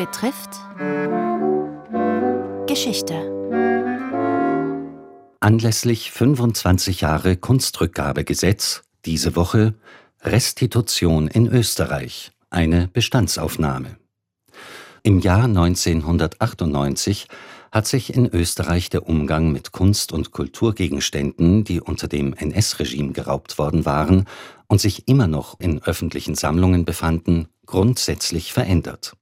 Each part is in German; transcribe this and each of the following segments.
betrifft Geschichte. Anlässlich 25 Jahre Kunstrückgabegesetz diese Woche Restitution in Österreich, eine Bestandsaufnahme. Im Jahr 1998 hat sich in Österreich der Umgang mit Kunst- und Kulturgegenständen, die unter dem NS-Regime geraubt worden waren und sich immer noch in öffentlichen Sammlungen befanden, grundsätzlich verändert.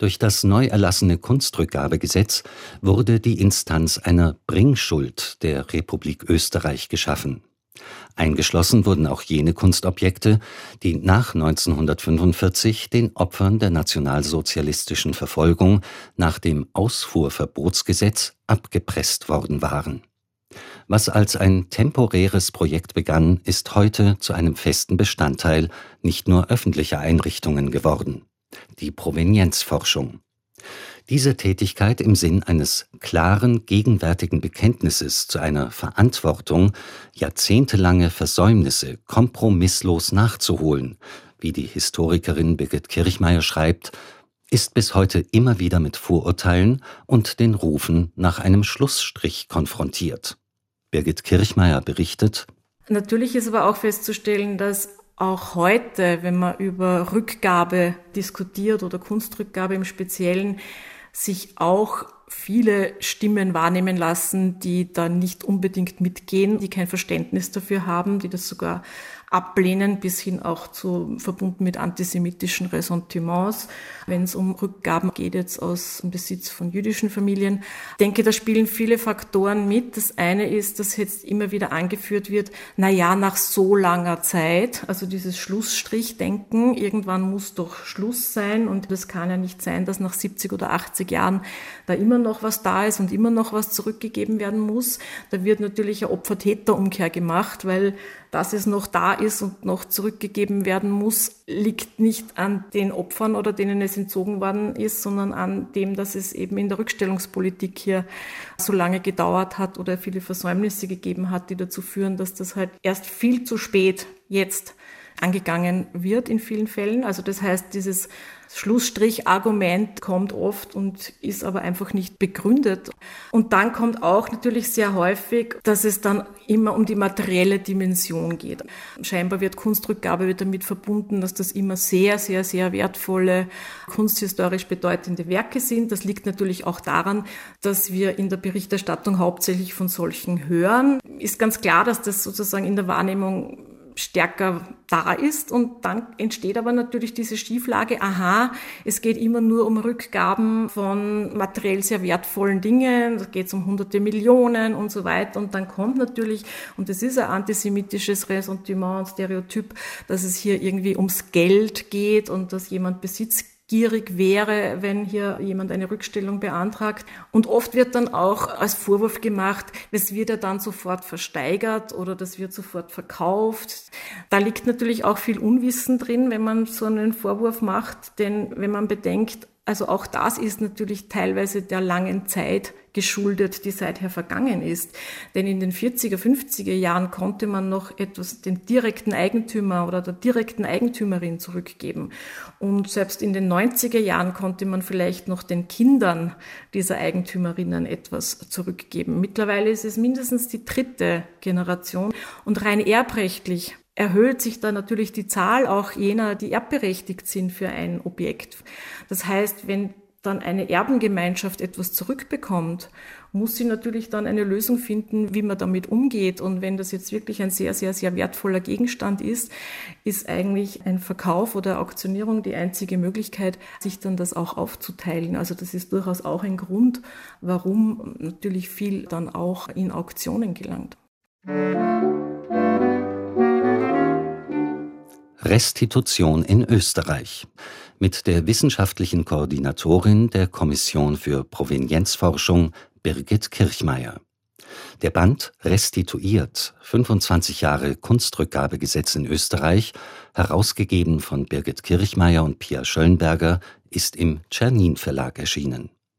Durch das neu erlassene Kunstrückgabegesetz wurde die Instanz einer Bringschuld der Republik Österreich geschaffen. Eingeschlossen wurden auch jene Kunstobjekte, die nach 1945 den Opfern der nationalsozialistischen Verfolgung nach dem Ausfuhrverbotsgesetz abgepresst worden waren. Was als ein temporäres Projekt begann, ist heute zu einem festen Bestandteil nicht nur öffentlicher Einrichtungen geworden. Die Provenienzforschung. Diese Tätigkeit im Sinn eines klaren gegenwärtigen Bekenntnisses zu einer Verantwortung, jahrzehntelange Versäumnisse kompromisslos nachzuholen, wie die Historikerin Birgit Kirchmeier schreibt, ist bis heute immer wieder mit Vorurteilen und den Rufen nach einem Schlussstrich konfrontiert. Birgit Kirchmeier berichtet Natürlich ist aber auch festzustellen, dass auch heute, wenn man über Rückgabe diskutiert oder Kunstrückgabe im Speziellen, sich auch viele Stimmen wahrnehmen lassen, die da nicht unbedingt mitgehen, die kein Verständnis dafür haben, die das sogar ablehnen, bis hin auch zu verbunden mit antisemitischen Ressentiments, wenn es um Rückgaben geht jetzt aus dem Besitz von jüdischen Familien. Ich denke, da spielen viele Faktoren mit. Das eine ist, dass jetzt immer wieder angeführt wird, na ja, nach so langer Zeit, also dieses Schlussstrichdenken, irgendwann muss doch Schluss sein und das kann ja nicht sein, dass nach 70 oder 80 Jahren da immer noch was da ist und immer noch was zurückgegeben werden muss. Da wird natürlich eine Opfer-Täter-Umkehr gemacht, weil dass es noch da ist und noch zurückgegeben werden muss, liegt nicht an den Opfern oder denen es entzogen worden ist, sondern an dem, dass es eben in der Rückstellungspolitik hier so lange gedauert hat oder viele Versäumnisse gegeben hat, die dazu führen, dass das halt erst viel zu spät jetzt angegangen wird in vielen Fällen. Also das heißt, dieses Schlussstrich-Argument kommt oft und ist aber einfach nicht begründet. Und dann kommt auch natürlich sehr häufig, dass es dann immer um die materielle Dimension geht. Scheinbar wird Kunstrückgabe wird damit verbunden, dass das immer sehr, sehr, sehr wertvolle, kunsthistorisch bedeutende Werke sind. Das liegt natürlich auch daran, dass wir in der Berichterstattung hauptsächlich von solchen hören. Ist ganz klar, dass das sozusagen in der Wahrnehmung stärker da ist. Und dann entsteht aber natürlich diese Schieflage, aha, es geht immer nur um Rückgaben von materiell sehr wertvollen Dingen, da geht es um hunderte Millionen und so weiter. Und dann kommt natürlich, und das ist ein antisemitisches Ressentiment und Stereotyp, dass es hier irgendwie ums Geld geht und dass jemand Besitz gierig wäre, wenn hier jemand eine Rückstellung beantragt. Und oft wird dann auch als Vorwurf gemacht, das wird ja dann sofort versteigert oder das wird sofort verkauft. Da liegt natürlich auch viel Unwissen drin, wenn man so einen Vorwurf macht, denn wenn man bedenkt, also auch das ist natürlich teilweise der langen Zeit geschuldet, die seither vergangen ist. Denn in den 40er, 50er Jahren konnte man noch etwas dem direkten Eigentümer oder der direkten Eigentümerin zurückgeben. Und selbst in den 90er Jahren konnte man vielleicht noch den Kindern dieser Eigentümerinnen etwas zurückgeben. Mittlerweile ist es mindestens die dritte Generation. Und rein erbrechtlich erhöht sich dann natürlich die Zahl auch jener, die erbberechtigt sind für ein Objekt. Das heißt, wenn dann eine Erbengemeinschaft etwas zurückbekommt, muss sie natürlich dann eine Lösung finden, wie man damit umgeht. Und wenn das jetzt wirklich ein sehr, sehr, sehr wertvoller Gegenstand ist, ist eigentlich ein Verkauf oder Auktionierung die einzige Möglichkeit, sich dann das auch aufzuteilen. Also das ist durchaus auch ein Grund, warum natürlich viel dann auch in Auktionen gelangt. Restitution in Österreich. Mit der wissenschaftlichen Koordinatorin der Kommission für Provenienzforschung Birgit Kirchmeier. Der Band Restituiert 25 Jahre Kunstrückgabegesetz in Österreich, herausgegeben von Birgit Kirchmeier und Pia Schöllenberger, ist im Czernin Verlag erschienen